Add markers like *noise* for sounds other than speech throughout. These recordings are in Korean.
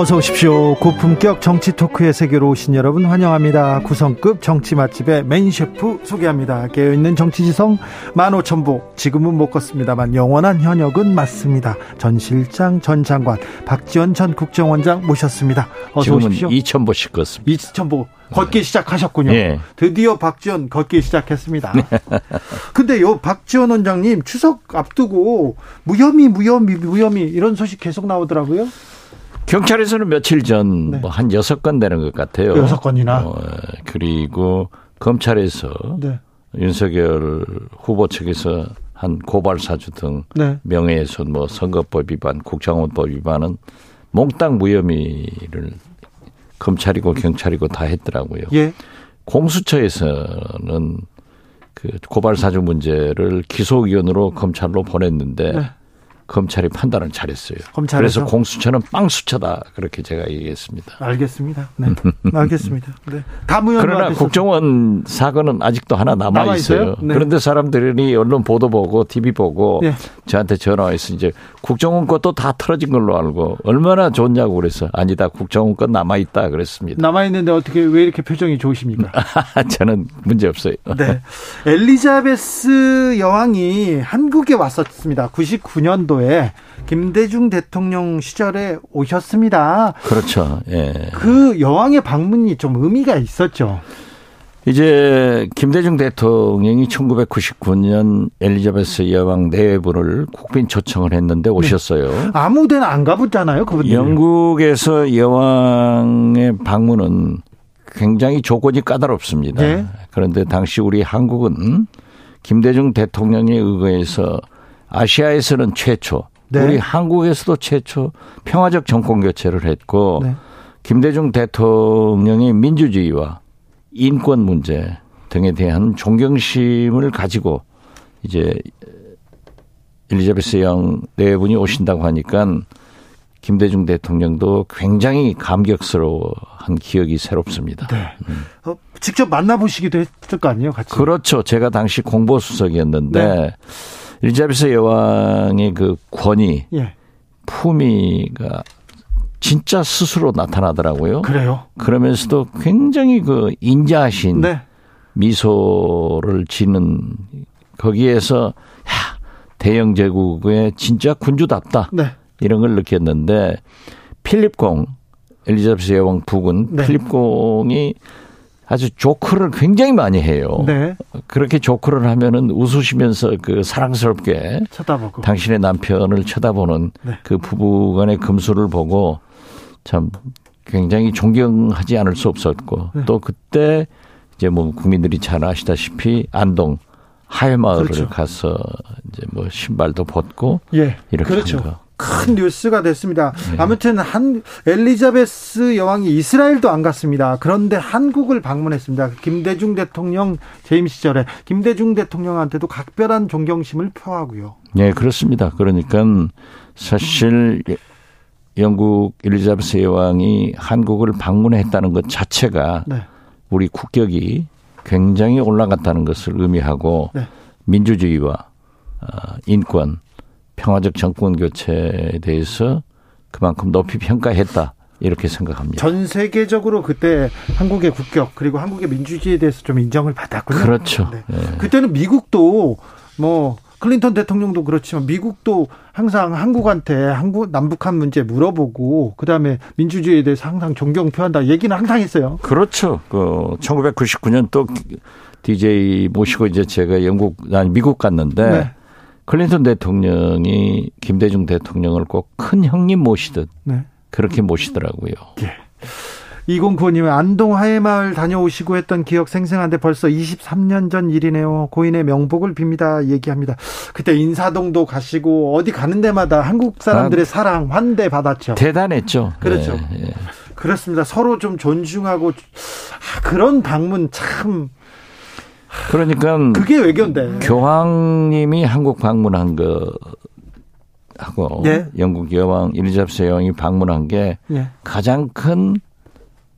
어서 오십시오. 고품격 정치 토크의 세계로 오신 여러분 환영합니다. 구성급 정치 맛집의 메인 셰프 소개합니다. 깨어있는 정치지성 15,000보. 지금은 못 걷습니다만 영원한 현역은 맞습니다. 전 실장, 전 장관, 박지원 전 국정원장 모셨습니다. 어서 오십시오. 2,000보씩 걷습니다. 2,000보. 걷기 시작하셨군요. 네. 드디어 박지원 걷기 시작했습니다. *laughs* 근데 요 박지원 원장님 추석 앞두고 무혐의, 무혐의, 무혐의 이런 소식 계속 나오더라고요. 경찰에서는 며칠 전 뭐한 여섯 건 되는 것 같아요. 여섯 건이나. 어, 그리고 검찰에서 네. 윤석열 후보 측에서 한 고발 사주 등 네. 명예훼손, 뭐 선거법 위반, 국정원법 위반은 몽땅 무혐의를 검찰이고 경찰이고 다 했더라고요. 예. 공수처에서는 그 고발 사주 문제를 기소위원으로 검찰로 보냈는데 네. 검찰이 판단을 잘했어요. 검찰에서? 그래서 공수처는 빵수처다 그렇게 제가 얘기했습니다. 알겠습니다. 네, *laughs* 알겠습니다. 네. 그러나 국정원 사건은 아직도 하나 남아 있어요. 네. 그런데 사람들이 언론 보도 보고 TV 보고 네. 저한테 전화해서 이제 국정원 것도 다 틀어진 걸로 알고 얼마나 좋냐고 그래서 아니다 국정원 것 남아 있다 그랬습니다. 남아 있는데 어떻게 왜 이렇게 표정이 좋으십니까? *laughs* 저는 문제 없어요. 네, *laughs* 엘리자베스 여왕이 한국에 왔었습니다. 99년도 정부에 김대중 대통령 시절에 오셨습니다. 그렇죠. 예. 그 여왕의 방문이 좀 의미가 있었죠. 이제 김대중 대통령이 1999년 엘리자베스 여왕 내외부를 국빈 초청을 했는데 네. 오셨어요. 네. 아무 데나 안 가보잖아요, 그분들. 영국에서 여왕의 방문은 굉장히 조건이 까다롭습니다. 네. 그런데 당시 우리 한국은 김대중 대통령에 의거해서 아시아에서는 최초, 네. 우리 한국에서도 최초 평화적 정권 교체를 했고 네. 김대중 대통령의 민주주의와 인권 문제 등에 대한 존경심을 가지고 이제 엘리자베스 영 네분이 오신다고 하니까 김대중 대통령도 굉장히 감격스러워한 기억이 새롭습니다. 네. 음. 어, 직접 만나보시기도 했을 거 아니에요, 같이? 그렇죠. 제가 당시 공보수석이었는데 네. 엘리자베스 여왕의 그 권위, 예. 품위가 진짜 스스로 나타나더라고요. 그래요? 그러면서도 굉장히 그 인자하신 네. 미소를 지는 거기에서 야, 대영 제국의 진짜 군주답다. 네. 이런 걸 느꼈는데 필립공 엘리자베스 여왕 부군 네. 필립공이 아주 조크를 굉장히 많이 해요. 네. 그렇게 조크를 하면은 웃으시면서 그 사랑스럽게 쳐다보고 당신의 남편을 쳐다보는 네. 그 부부간의 금수를 보고 참 굉장히 존경하지 않을 수 없었고 네. 또 그때 이제 뭐 국민들이 잘 아시다시피 안동 하회마을을 그렇죠. 가서 이제 뭐 신발도 벗고 예. 이렇게 그렇죠. 한 거. 큰 뉴스가 됐습니다. 네. 아무튼 한 엘리자베스 여왕이 이스라엘도 안 갔습니다. 그런데 한국을 방문했습니다. 김대중 대통령 재임 시절에 김대중 대통령한테도 각별한 존경심을 표하고요. 네, 그렇습니다. 그러니까 사실 영국 엘리자베스 여왕이 한국을 방문했다는 것 자체가 네. 우리 국격이 굉장히 올라갔다는 것을 의미하고 네. 민주주의와 어, 인권 평화적 정권 교체에 대해서 그만큼 높이 평가했다. 이렇게 생각합니다. 전 세계적으로 그때 한국의 국격 그리고 한국의 민주주의에 대해서 좀 인정을 받았군요. 그렇죠. 네. 네. 그때는 미국도 뭐 클린턴 대통령도 그렇지만 미국도 항상 한국한테 한국 남북한 문제 물어보고 그다음에 민주주의에 대해서 항상 존경 표한다 얘기는 항상 했어요. 그렇죠. 그 1999년 또 DJ 모시고 이제 제가 영국 아니 미국 갔는데 네. 클린턴 대통령이 김대중 대통령을 꼭 큰 형님 모시듯 네. 그렇게 모시더라고요. 예. 2095님 안동 하회마을 다녀오시고 했던 기억 생생한데 벌써 23년 전 일이네요. 고인의 명복을 빕니다. 얘기합니다. 그때 인사동도 가시고 어디 가는 데마다 한국 사람들의 아, 사랑 환대 받았죠. 대단했죠. 그렇죠. 네, 네. 그렇습니다. 서로 좀 존중하고 아, 그런 방문 참 그러니까 그게 외교인데. 교황님이 한국 방문한 거 하고 예? 영국 여왕 일리자베스 여왕이 방문한 게 예. 가장 큰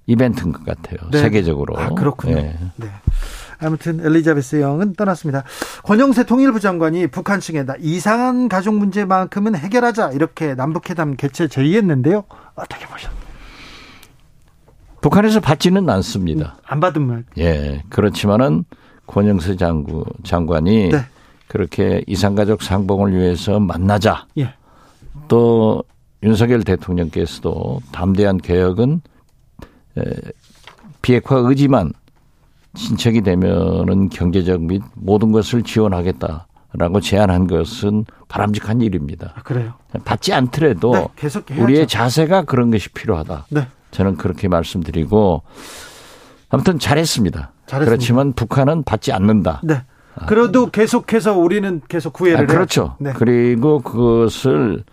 이벤트인 것 같아요. 네. 세계적으로. 아, 그렇군요. 예. 네. 아무튼 엘리자베스 여왕은 떠났습니다. 권영세 통일부 장관이 북한 측에 이상한 가족 문제만큼은 해결하자 이렇게 남북회담 개최 제의했는데요. 어떻게 보셨나요? 북한에서 받지는 않습니다. 안 받으면 예 그렇지만은 권영세 장구 장관이 네. 그렇게 이상가족 상봉을 위해서 만나자. 예. 또 윤석열 대통령께서도 담대한 개혁은 비핵화 의지만 진척이 되면은 경제적 및 모든 것을 지원하겠다라고 제안한 것은 바람직한 일입니다. 아, 그래요? 받지 않더라도 네, 계속 우리의 자세가 그런 것이 필요하다. 네. 저는 그렇게 말씀드리고 아무튼 잘했습니다. 잘했습니다. 그렇지만 북한은 받지 않는다. 네. 그래도 계속해서 우리는 계속 구애를 아, 그렇죠. 네. 그리고 그것을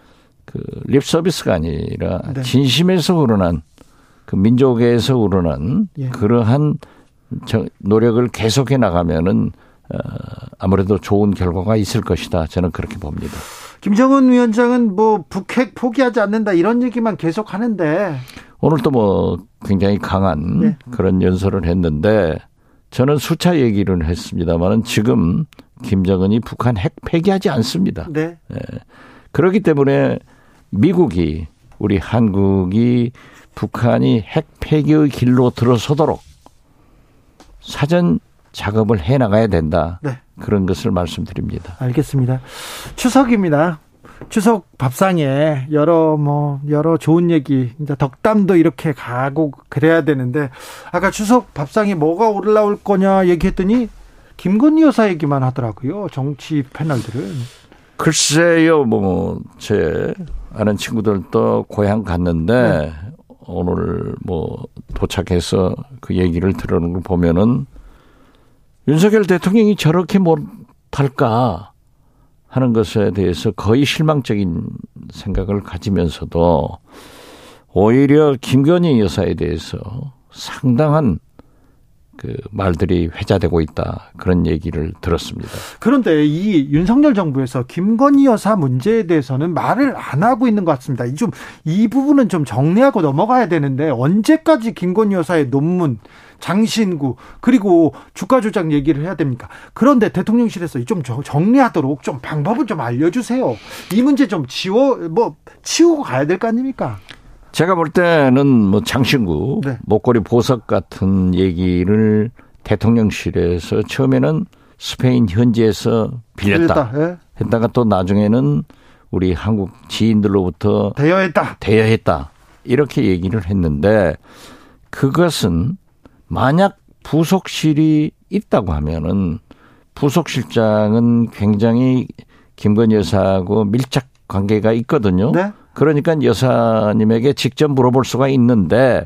그 립 서비스가 아니라 네. 진심에서 우러난 그 민족에서 우러난 예. 그러한 노력을 계속해 나가면은 어, 아무래도 좋은 결과가 있을 것이다. 저는 그렇게 봅니다. 김정은 위원장은 뭐 북핵 포기하지 않는다 이런 얘기만 계속 하는데 오늘 또 뭐 굉장히 강한 네. 그런 연설을 했는데 저는 수차 얘기를 했습니다만은 지금 김정은이 북한 핵 폐기하지 않습니다. 네. 네. 그렇기 때문에 미국이 우리 한국이 북한이 핵 폐기의 길로 들어서도록 사전 작업을 해 나가야 된다. 네. 그런 것을 말씀드립니다. 알겠습니다. 추석입니다. 추석 밥상에 여러 뭐 여러 좋은 얘기 이제 덕담도 이렇게 가고 그래야 되는데 아까 추석 밥상에 뭐가 올라올 거냐 얘기했더니 김건희 여사 얘기만 하더라고요. 정치 패널들은. 글쎄요, 뭐 제 아는 친구들도 고향 갔는데 네. 오늘 뭐 도착해서 그 얘기를 들어는 걸 보면은 윤석열 대통령이 저렇게 못할까 하는 것에 대해서 거의 실망적인 생각을 가지면서도 오히려 김건희 여사에 대해서 상당한 그 말들이 회자되고 있다 그런 얘기를 들었습니다. 그런데 이 윤석열 정부에서 김건희 여사 문제에 대해서는 말을 안 하고 있는 것 같습니다. 좀 이 부분은 좀 정리하고 넘어가야 되는데 언제까지 김건희 여사의 논문 장신구 그리고 주가 조작 얘기를 해야 됩니까? 그런데 대통령실에서 좀 정리하도록 좀 방법을 좀 알려주세요. 이 문제 좀 지워 뭐 치우고 가야 될 거 아닙니까? 제가 볼 때는 뭐 장신구 네. 목걸이 보석 같은 얘기를 대통령실에서 처음에는 스페인 현지에서 빌렸다. 예. 했다가 또 나중에는 우리 한국 지인들로부터 대여했다. 대여했다. 이렇게 얘기를 했는데 그것은 만약 부속실이 있다고 하면은 부속실장은 굉장히 김건희 여사하고 밀착 관계가 있거든요. 네? 그러니까 여사님에게 직접 물어볼 수가 있는데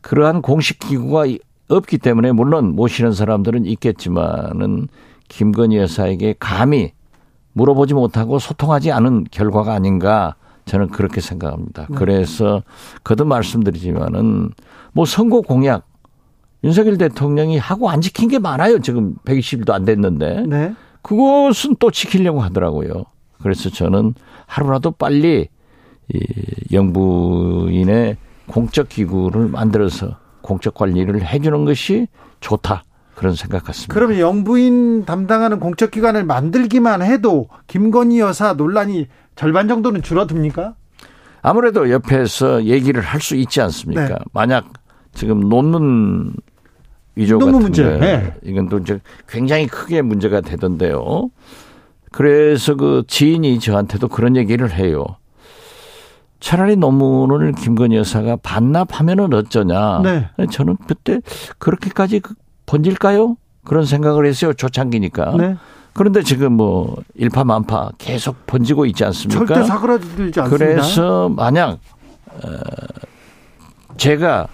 그러한 공식 기구가 없기 때문에 물론 모시는 사람들은 있겠지만은 김건희 여사에게 감히 물어보지 못하고 소통하지 않은 결과가 아닌가 저는 그렇게 생각합니다. 네. 그래서 거듭 말씀드리지만은 뭐 선거 공약 윤석열 대통령이 하고 안 지킨 게 많아요. 지금 120일도 안 됐는데. 네. 그것은 또 지키려고 하더라고요. 그래서 저는 하루라도 빨리 이 영부인의 공적 기구를 만들어서 공적 관리를 해주는 것이 좋다. 그런 생각 같습니다. 그러면 영부인 담당하는 공적 기관을 만들기만 해도 김건희 여사 논란이 절반 정도는 줄어듭니까? 아무래도 옆에서 얘기를 할 수 있지 않습니까? 네. 만약 지금 논문 위조 같은 문제. 네. 이건 또 이제 굉장히 크게 문제가 되던데요. 그래서 그 지인이 저한테도 그런 얘기를 해요. 차라리 논문을 김건희 여사가 반납하면은 어쩌냐. 네. 저는 그때 그렇게까지 그 번질까요? 그런 생각을 했어요. 초창기니까. 네. 그런데 지금 뭐 일파만파 계속 번지고 있지 않습니까? 절대 사그라들지 않습니다. 그래서 만약 어 제가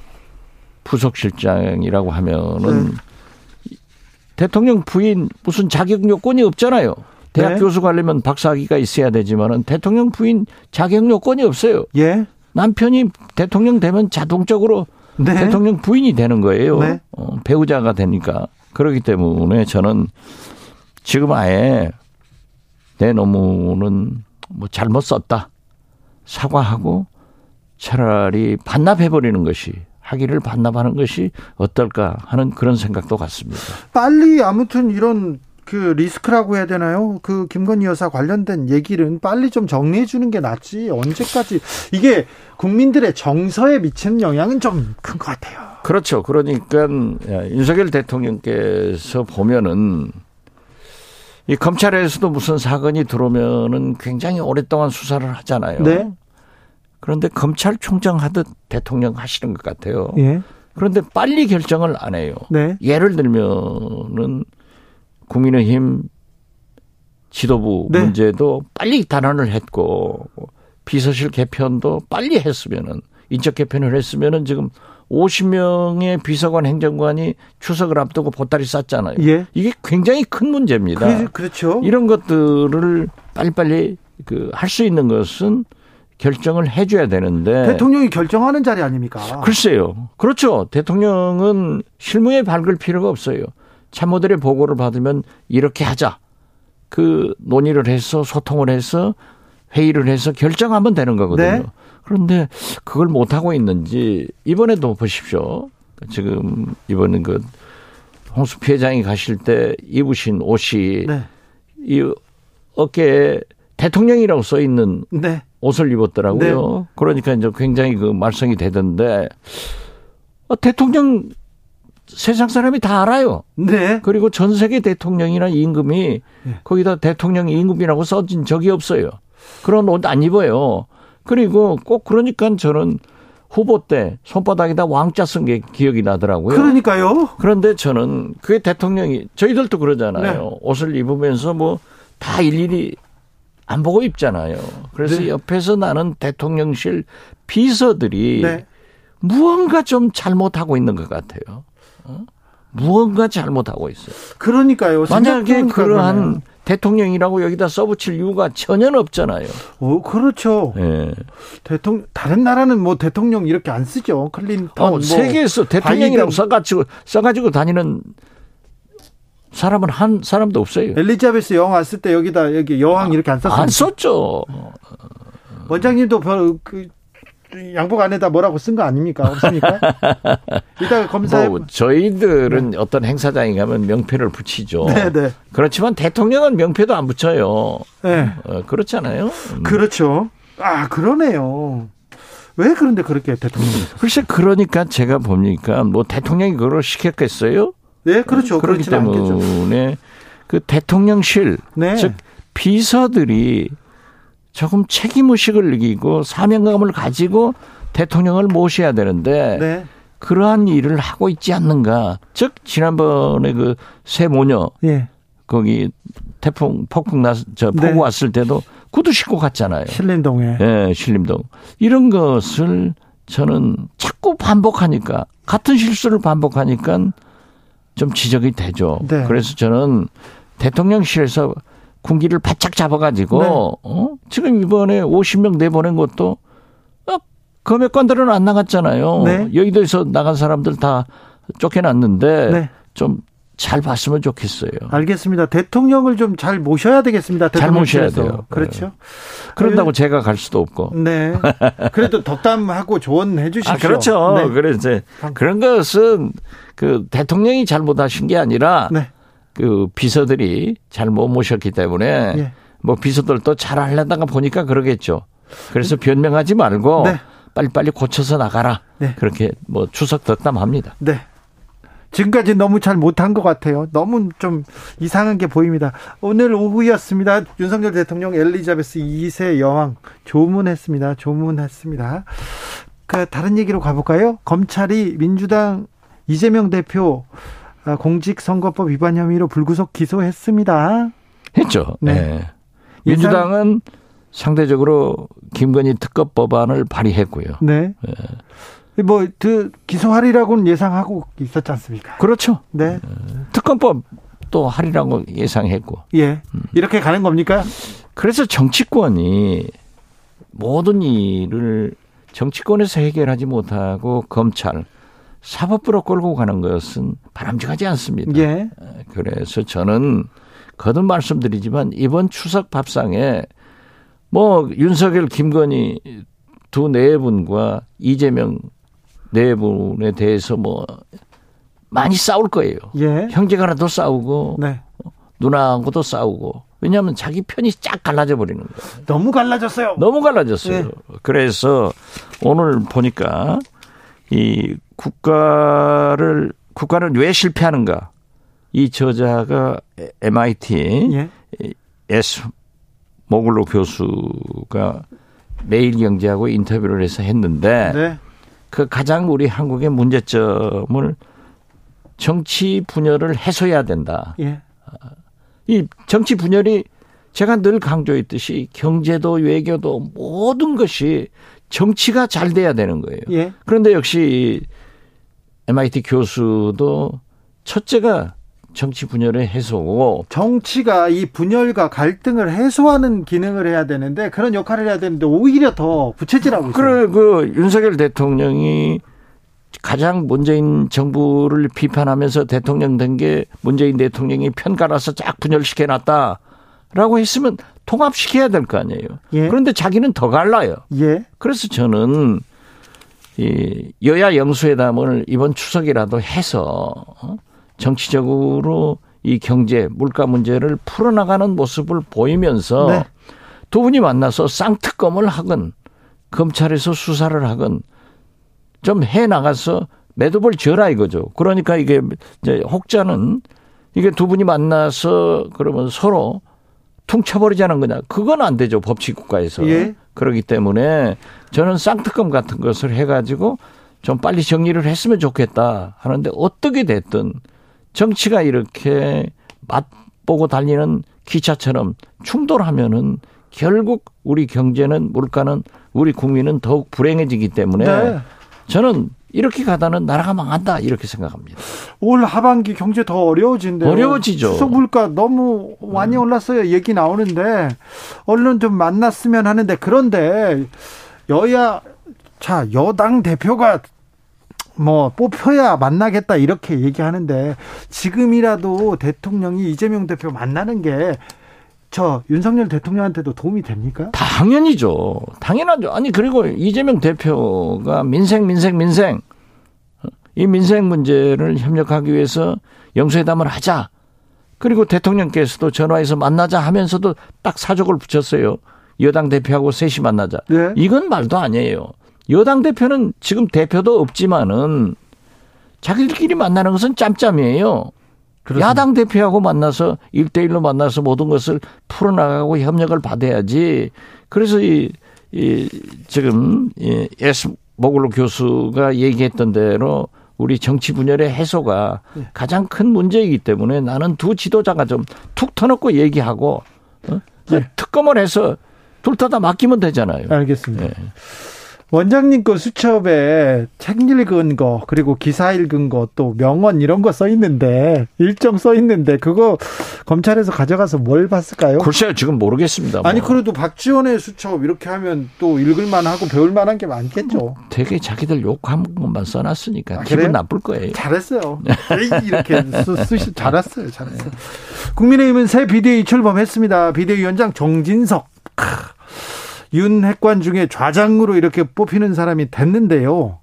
부속실장이라고 하면은 네. 대통령 부인 무슨 자격 요건이 없잖아요. 대학 네. 교수 가려면 박사학위가 있어야 되지만은 대통령 부인 자격 요건이 없어요. 예. 남편이 대통령 되면 자동적으로 네. 대통령 부인이 되는 거예요. 네. 어, 배우자가 되니까. 그렇기 때문에 저는 지금 아예 내 논문은 뭐 잘못 썼다. 사과하고 차라리 반납해버리는 것이 학위를 반납하는 것이 어떨까 하는 그런 생각도 같습니다. 빨리 아무튼 이런 그 리스크라고 해야 되나요? 그 김건희 여사 관련된 얘기는 빨리 좀 정리해 주는 게 낫지. 언제까지 이게 국민들의 정서에 미치는 영향은 좀 큰 것 같아요. 그렇죠. 그러니까 윤석열 대통령께서 보면은 이 검찰에서도 무슨 사건이 들어오면은 굉장히 오랫동안 수사를 하잖아요. 네. 그런데 검찰총장 하듯 대통령 하시는 것 같아요. 예. 그런데 빨리 결정을 안 해요. 네. 예를 들면은 국민의힘 지도부 네. 문제도 빨리 단안을 했고 비서실 개편도 빨리 했으면은 인적 개편을 했으면은 지금 50명의 비서관 행정관이 추석을 앞두고 보따리 쌌잖아요. 예. 이게 굉장히 큰 문제입니다. 그, 렇죠 이런 것들을 빨리빨리 그 할 수 있는 것은 결정을 해줘야 되는데 대통령이 결정하는 자리 아닙니까? 글쎄요. 그렇죠. 대통령은 실무에 밝을 필요가 없어요. 참모들의 보고를 받으면 이렇게 하자. 그 논의를 해서 소통을 해서 회의를 해서 결정하면 되는 거거든요. 네. 그런데 그걸 못 하고 있는지 이번에도 보십시오. 지금 이번엔 그 홍수 피해장이 가실 때 입으신 옷이 네. 이 어깨에 대통령이라고 써 있는 네. 옷을 입었더라고요. 네. 그러니까 이제 굉장히 그 말썽이 되던데 어, 대통령 세상 사람이 다 알아요. 네. 그리고 전 세계 대통령이나 임금이 네. 거기다 대통령 임금이라고 써진 적이 없어요. 그런 옷 안 입어요. 그리고 꼭 그러니까 저는 후보 때 손바닥에다 왕자 쓴 게 기억이 나더라고요. 그러니까요. 그런데 저는 그게 대통령이 저희들도 그러잖아요. 네. 옷을 입으면서 뭐 다 일일이 안 보고 입잖아요. 그래서 네. 옆에서 나는 대통령실 비서들이 네. 무언가 좀 잘못하고 있는 것 같아요. 어? 무언가 잘못하고 있어요. 그러니까요. 만약에 그러한 그러네. 대통령이라고 여기다 써붙일 이유가 전혀 없잖아요. 오, 그렇죠. 예. 대통령 다른 나라는 뭐 대통령 이렇게 안 쓰죠. 클린턴 어, 뭐 세계에서 대통령이라고 써가지고 써가지고 다니는 사람은 한 사람도 없어요. 엘리자베스 여왕 왔을 때 여기다 여기 여왕 이렇게 안 썼어요. 안 썼죠. 원장님도 그 양복 안에다 뭐라고 쓴 거 아닙니까? 없습니까? *laughs* 이따가 검사해. 뭐 저희들은 네. 어떤 행사장에 가면 명패를 붙이죠. 네, 네. 그렇지만 대통령은 명패도 안 붙여요. 네. 어, 그렇잖아요. 음. 그렇죠. 아, 그러네요. 왜 그런데 그렇게 대통령이? *laughs* 글쎄, 그러니까 제가 보니까 뭐 대통령이 그걸 시켰겠어요? 네, 그렇죠. 그렇기 때문에 않겠죠. 그 대통령실, 네. 즉 비서들이 조금 책임 의식을 느끼고 사명감을 가지고 대통령을 모셔야 되는데 네. 그러한 일을 하고 있지 않는가. 즉 지난번에 그 새 모녀 예. 거기 태풍 폭풍 나저 폭우 네. 왔을 때도 구두 신고 갔잖아요. 신림동에. 예, 신림동. 이런 것을 저는 자꾸 반복하니까 같은 실수를 반복하니까 좀 지적이 되죠. 네. 그래서 저는 대통령실에서 군기를 바짝 잡아가지고 네. 어? 지금 이번에 50명 내보낸 것도 어, 검역관들은 안 나갔잖아요. 네. 여의도에서 나간 사람들 다 쫓겨났는데 네. 좀잘 봤으면 좋겠어요. 알겠습니다. 대통령을 좀 잘 모셔야 되겠습니다. 잘 모셔야 돼요. 그렇죠. 네. 그런다고 그, 제가 갈 수도 없고. 네. 그래도 덕담하고 조언해 주십시오. 아, 그렇죠. 네. 그래서 그런 것은 그 대통령이 잘못하신 게 아니라 네. 그 비서들이 잘 못 모셨기 때문에 예. 뭐 비서들도 잘 하려다가 보니까 그러겠죠. 그래서 변명하지 말고 네. 빨리빨리 고쳐서 나가라. 네. 그렇게 뭐 추석 덕담합니다. 네. 지금까지 너무 잘 못한 것 같아요. 너무 좀 이상한 게 보입니다. 오늘 오후였습니다. 윤석열 대통령 엘리자베스 2세 여왕 조문했습니다. 조문했습니다. 그 다른 얘기로 가볼까요? 검찰이 민주당 이재명 대표 아, 공직선거법 위반 혐의로 불구속 기소했습니다. 했죠. 네. 네. 민주당은 상대적으로 김건희 특검 법안을 발의했고요. 네. 네. 뭐, 그, 기소하리라고는 예상하고 있었지 않습니까? 그렇죠. 네. 특검법 또 하리라고 예상했고. 예. 이렇게 가는 겁니까? 그래서 정치권이 모든 일을 정치권에서 해결하지 못하고 검찰, 사법부로 끌고 가는 것은 바람직하지 않습니다. 예. 그래서 저는 거듭 말씀드리지만 이번 추석 밥상에 뭐 윤석열, 김건희 두 네 분과 이재명 네 분에 대해서 뭐 많이 싸울 거예요. 예. 형제간에도 싸우고 네. 누나하고도 싸우고 왜냐하면 자기 편이 쫙 갈라져 버리는 거예요. 너무 갈라졌어요. 너무 갈라졌어요. 네. 그래서 오늘 보니까 이 국가를 국가를 왜 실패하는가 이 저자가 MIT 예. S 모글로 교수가 매일경제하고 인터뷰를 해서 했는데 네. 그 가장 우리 한국의 문제점을 정치 분열을 해소해야 된다. 예. 이 정치 분열이 제가 늘 강조했듯이 경제도 외교도 모든 것이 정치가 잘 돼야 되는 거예요. 예. 그런데 역시 MIT 교수도 첫째가 정치 분열의 해소고 정치가 이 분열과 갈등을 해소하는 기능을 해야 되는데 그런 역할을 해야 되는데 오히려 더 부채질하고 있어요. 그래 그 윤석열 대통령이 가장 문재인 정부를 비판하면서 대통령 된 게 문재인 대통령이 편가라서 쫙 분열시켜 놨다라고 했으면 통합시켜야 될 거 아니에요. 예. 그런데 자기는 더 갈라요. 예. 그래서 저는 이 여야 영수회담을 이번 추석이라도 해서 어? 정치적으로 이 경제 물가 문제를 풀어나가는 모습을 보이면서 네. 두 분이 만나서 쌍특검을 하건 검찰에서 수사를 하건 좀 해 나가서 매듭을 지어라 이거죠. 그러니까 이게 이제 혹자는 이게 두 분이 만나서 그러면 서로 퉁쳐버리자는 거냐. 그건 안 되죠. 법치 국가에서. 예. 그렇기 때문에 저는 쌍특검 같은 것을 해가지고 좀 빨리 정리를 했으면 좋겠다 하는데 어떻게 됐든 정치가 이렇게 맛보고 달리는 기차처럼 충돌하면은 결국 우리 경제는 물가는 우리 국민은 더욱 불행해지기 때문에 네. 저는 이렇게 가다는 나라가 망한다 이렇게 생각합니다. 올 하반기 경제 더 어려워진대요. 어려워지죠. 수석 물가 너무 많이 올랐어요. 얘기 나오는데 얼른 좀 만났으면 하는데 그런데 여야 자 여당 대표가 뭐 뽑혀야 만나겠다 이렇게 얘기하는데 지금이라도 대통령이 이재명 대표 만나는 게 저 윤석열 대통령한테도 도움이 됩니까? 당연히죠. 당연하죠. 아니 그리고 이재명 대표가 민생 민생 민생 이 민생 문제를 협력하기 위해서 영수회담을 하자. 그리고 대통령께서도 전화해서 만나자 하면서도 딱 사족을 붙였어요. 여당 대표하고 셋이 만나자. 네. 이건 말도 아니에요. 여당 대표는 지금 대표도 없지만은 자기들끼리 만나는 것은 짬짬이에요. 그렇습니다. 야당 대표하고 만나서 일대일로 만나서 모든 것을 풀어나가고 협력을 받아야지. 그래서 이, 이 지금 이 S 모글로 교수가 얘기했던 대로 우리 정치 분열의 해소가 네. 가장 큰 문제이기 때문에 나는 두 지도자가 좀 툭 터놓고 얘기하고 어? 네. 특검을 해서 둘 다 다 맡기면 되잖아요. 알겠습니다. 네. 원장님 거 수첩에 책 읽은 거 그리고 기사 읽은 거 또 명언 이런 거 써 있는데 일정 써 있는데 그거 검찰에서 가져가서 뭘 봤을까요? 글쎄요 지금 모르겠습니다. 뭐. 아니 그래도 박지원의 수첩 이렇게 하면 또 읽을 만 하고 배울 만한 게 많겠죠. 뭐 되게 자기들 욕한 것만 써놨으니까 아, 기분 나쁠 거예요. 잘했어요. *laughs* 이렇게 쓰, 시 잘했어요. 잘했어요. 국민의힘은 새 비대위 출범했습니다. 비대위원장 정진석. 윤 핵관 중에 좌장으로 이렇게 뽑히는 사람이 됐는데요.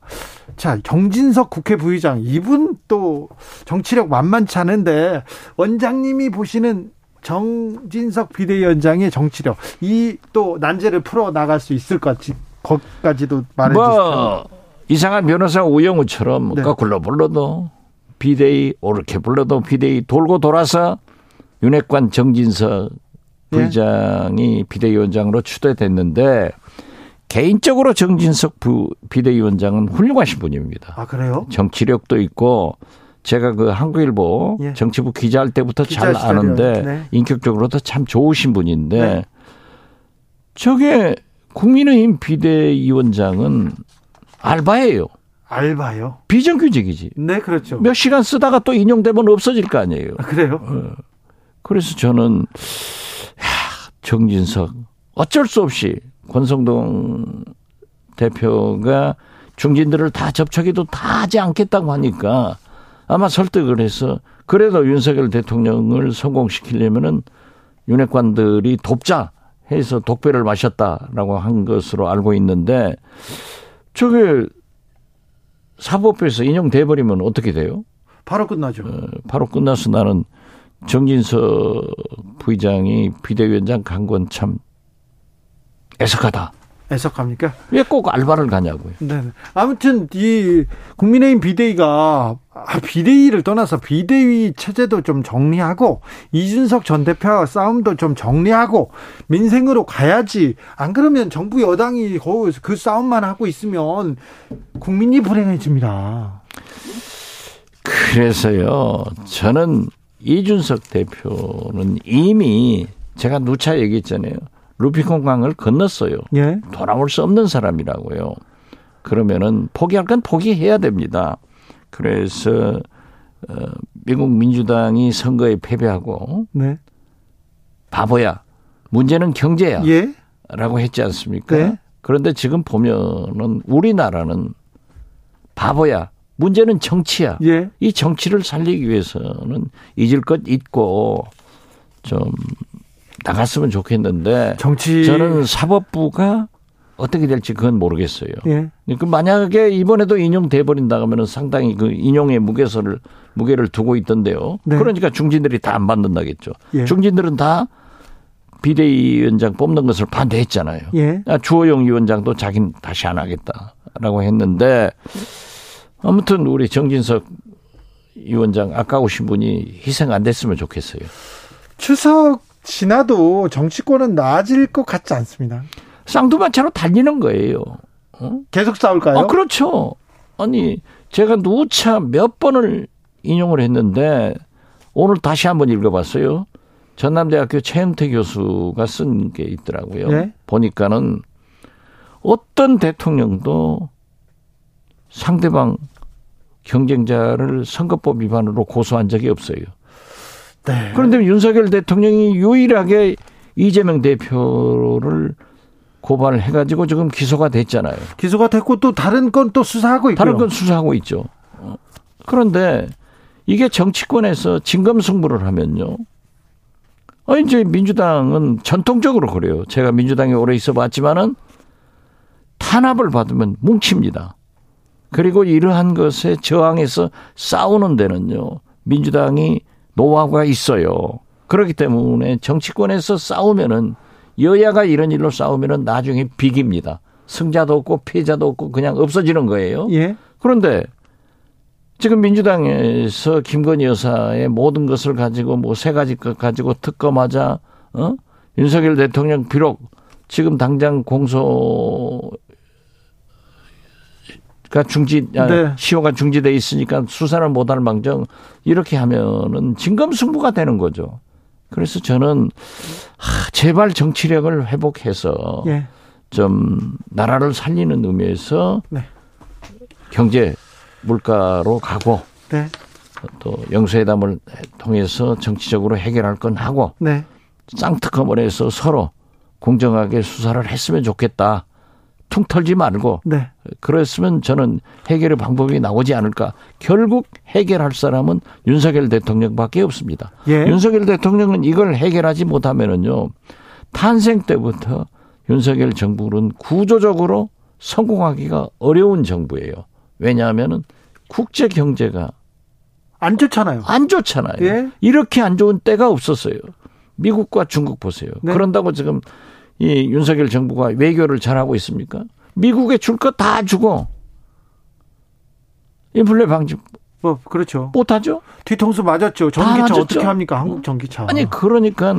자, 정진석 국회 부의장, 이분 또 정치력 만만치 않은데, 원장님이 보시는 정진석 비대위원장의 정치력, 이 또 난제를 풀어 나갈 수 있을 것지, 것까지도 말해 뭐, 주시죠. 이상한 변호사 우영우처럼 네. 거꾸로 불러도 비대위, 옳게 불러도 비대위 돌고 돌아서 윤핵관 정진석 부의장이 예. 비대위원장으로 추대됐는데 개인적으로 정진석 부 비대위원장은 훌륭하신 분입니다. 아 그래요? 정치력도 있고 제가 그 한국일보 예. 정치부 기자할 때부터 기자 잘 아는데 네. 인격적으로도 참 좋으신 분인데 네. 저게 국민의힘 비대위원장은 알바예요. 알바요? 비정규직이지. 네, 그렇죠. 몇 시간 쓰다가 또 인용되면 없어질 거 아니에요. 아, 그래요? 어. 그래서 저는 정진석 어쩔 수 없이 권성동 대표가 중진들을 다 접촉해도 다 하지 않겠다고 하니까 아마 설득을 해서 그래도 윤석열 대통령을 성공시키려면은 윤핵관들이 돕자 해서 독배를 마셨다라고 한 것으로 알고 있는데 저게 사법부에서 인용돼 버리면 어떻게 돼요? 바로 끝나죠. 어, 바로 끝나서 나는 정진석 부의장이 비대위원장 간 건 참 애석하다. 애석합니까? 왜 꼭 알바를 가냐고요. 네. 아무튼 이 국민의힘 비대위가 아, 비대위를 떠나서 비대위 체제도 좀 정리하고 이준석 전 대표와 싸움도 좀 정리하고 민생으로 가야지. 안 그러면 정부 여당이 그 싸움만 하고 있으면 국민이 불행해집니다. 그래서요. 저는 이준석 대표는 이미 제가 누차 얘기했잖아요. 루피콘 강을 건넜어요. 예. 돌아올 수 없는 사람이라고요. 그러면은 포기할 건 포기해야 됩니다. 그래서 어, 미국 민주당이 선거에 패배하고 네. 바보야. 문제는 경제야. 예. 라고 했지 않습니까? 네. 그런데 지금 보면은 우리나라는 바보야. 문제는 정치야. 예. 이 정치를 살리기 위해서는 잊을 것 잊고 좀 나갔으면 좋겠는데 정치 저는 사법부가 어떻게 될지 그건 모르겠어요. 예. 그 만약에 이번에도 인용돼 버린다 하면은 상당히 그 인용의 무게서를 무게를 두고 있던데요. 네. 그러니까 중진들이 다 안 받는다겠죠. 예. 중진들은 다 비대위원장 뽑는 것을 반대했잖아요. 예. 아, 주호영 위원장도 자기는 다시 안 하겠다라고 했는데 아무튼 우리 정진석 위원장 아까우신 분이 희생 안 됐으면 좋겠어요. 추석 지나도 정치권은 나아질 것 같지 않습니다. 쌍두마차로 달리는 거예요. 어? 계속 싸울까요? 아, 그렇죠. 아니, 제가 누차 몇 번을 인용을 했는데 오늘 다시 한번 읽어봤어요. 전남대학교 최영태 교수가 쓴 게 있더라고요. 네? 보니까는 어떤 대통령도 상대방 경쟁자를 선거법 위반으로 고소한 적이 없어요. 네. 그런데 윤석열 대통령이 유일하게 이재명 대표를 고발을 해가지고 지금 기소가 됐잖아요. 기소가 됐고 또 다른 건 또 수사하고 있고 다른 건 수사하고 있죠. 그런데 이게 정치권에서 진검승부를 하면요. 어, 이제 민주당은 전통적으로 그래요. 제가 민주당에 오래 있어 봤지만은 탄압을 받으면 뭉칩니다. 그리고 이러한 것에 저항해서 싸우는 데는요. 민주당이 노하우가 있어요. 그렇기 때문에 정치권에서 싸우면은 여야가 이런 일로 싸우면은 나중에 비깁니다. 승자도 없고 피해자도 없고 그냥 없어지는 거예요. 예. 그런데 지금 민주당에서 김건희 여사의 모든 것을 가지고 뭐 세 가지 것 가지고 특검하자, 어? 윤석열 대통령 비록 지금 당장 공소 그러니까 중지 아, 네. 시효가 중지돼 있으니까 수사를 못할 망정 이렇게 하면은 진검승부가 되는 거죠. 그래서 저는 하, 제발 정치력을 회복해서 예. 좀 나라를 살리는 의미에서 네. 경제 물가로 가고 네. 또 영수회담을 통해서 정치적으로 해결할 건 하고 네. 쌍특검을 해서 서로 공정하게 수사를 했으면 좋겠다. 퉁 털지 말고 네. 그랬으면 저는 해결의 방법이 나오지 않을까. 결국 해결할 사람은 윤석열 대통령밖에 없습니다. 예. 윤석열 대통령은 이걸 해결하지 못하면은요. 탄생 때부터 윤석열 정부는 구조적으로 성공하기가 어려운 정부예요. 왜냐하면은 국제 경제가 안 좋잖아요. 안 좋잖아요. 예? 이렇게 안 좋은 때가 없었어요. 미국과 중국 보세요. 네. 그런다고 지금 이 윤석열 정부가 외교를 잘하고 있습니까? 미국에 줄거다 주고 인플레 방지 뭐 그렇죠. 못하죠. 뒤통수 맞았죠. 전기차 어떻게 합니까? 한국 전기차. 아니 그러니까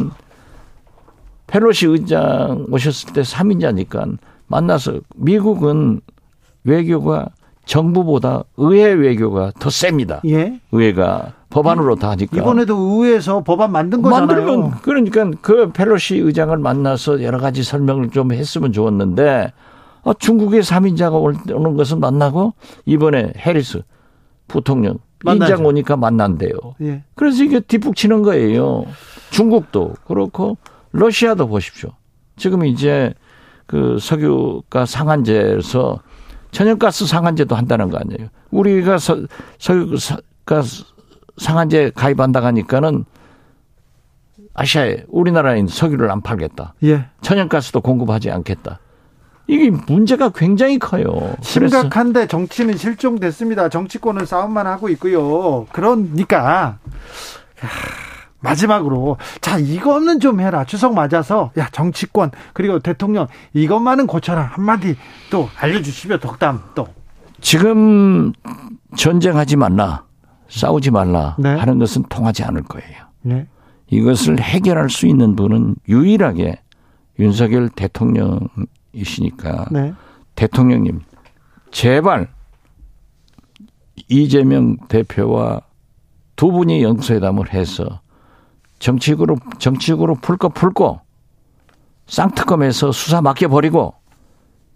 펠로시 의장 오셨을 때 3인자니까 만나서 미국은 외교가 정부보다 의회 외교가 더 셉니다. 예. 의회가 법안으로 다 하니까. 이번에도 의회에서 법안 만든 거잖아요. 만들면 그러니까 그 펠로시 의장을 만나서 여러 가지 설명을 좀 했으면 좋았는데 아, 중국의 3인자가 오는 것은 만나고 이번에 해리스 부통령 만나죠. 인장 오니까 만난대요. 예. 그래서 이게 뒷북치는 거예요. 중국도 그렇고 러시아도 보십시오. 지금 이제 그 석유가 상한제에서 천연가스 상한제도 한다는 거 아니에요. 우리가 서, 석유가스 상한제 가입한다 하니까는 아시아에 우리나라인 석유를 안 팔겠다. 예. 천연가스도 공급하지 않겠다. 이게 문제가 굉장히 커요. 심각한데 정치는 실종됐습니다. 정치권은 싸움만 하고 있고요. 그러니까 마지막으로 자 이거는 좀 해라 추석 맞아서 야 정치권 그리고 대통령 이것만은 고쳐라 한마디 또 알려주시면 덕담 또 지금 전쟁하지 말라 싸우지 말라 네. 하는 것은 통하지 않을 거예요. 네. 이것을 해결할 수 있는 분은 유일하게 윤석열 대통령이시니까 네. 대통령님 제발 이재명 대표와 두 분이 영수회담을 해서 정치적으로 정치적으로 풀거 풀고 쌍특검에서 수사 맡겨버리고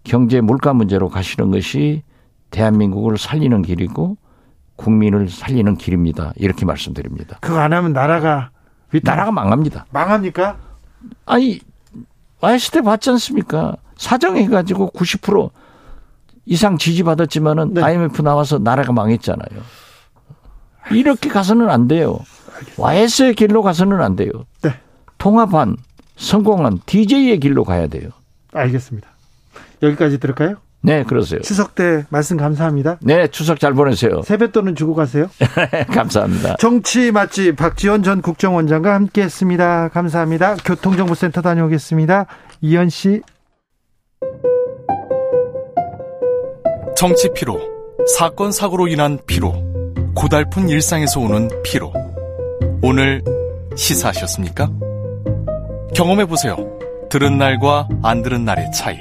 경제 물가 문제로 가시는 것이 대한민국을 살리는 길이고 국민을 살리는 길입니다. 이렇게 말씀드립니다. 그거 안 하면 나라가 나라가 망합니다. 망합니까? 아니 YST 봤지 않습니까? 사정해가지고 90% 이상 지지받았지만은 네. IMF 나와서 나라가 망했잖아요. 이렇게 가서는 안 돼요. YS의 길로 가서는 안 돼요. 네. 통합한 성공한 DJ의 길로 가야 돼요. 알겠습니다. 여기까지 들을까요? 네, 그러세요. 추석 때 말씀 감사합니다. 네, 추석 잘 보내세요. 세뱃돈은 주고 가세요. *laughs* 감사합니다. 정치 맛집 박지원 전 국정원장과 함께했습니다. 감사합니다. 교통정보센터 다녀오겠습니다. 이현 씨. 정치 피로, 사건 사고로 인한 피로, 고달픈 일상에서 오는 피로. 오늘 시사하셨습니까? 경험해 보세요. 들은 날과 안 들은 날의 차이.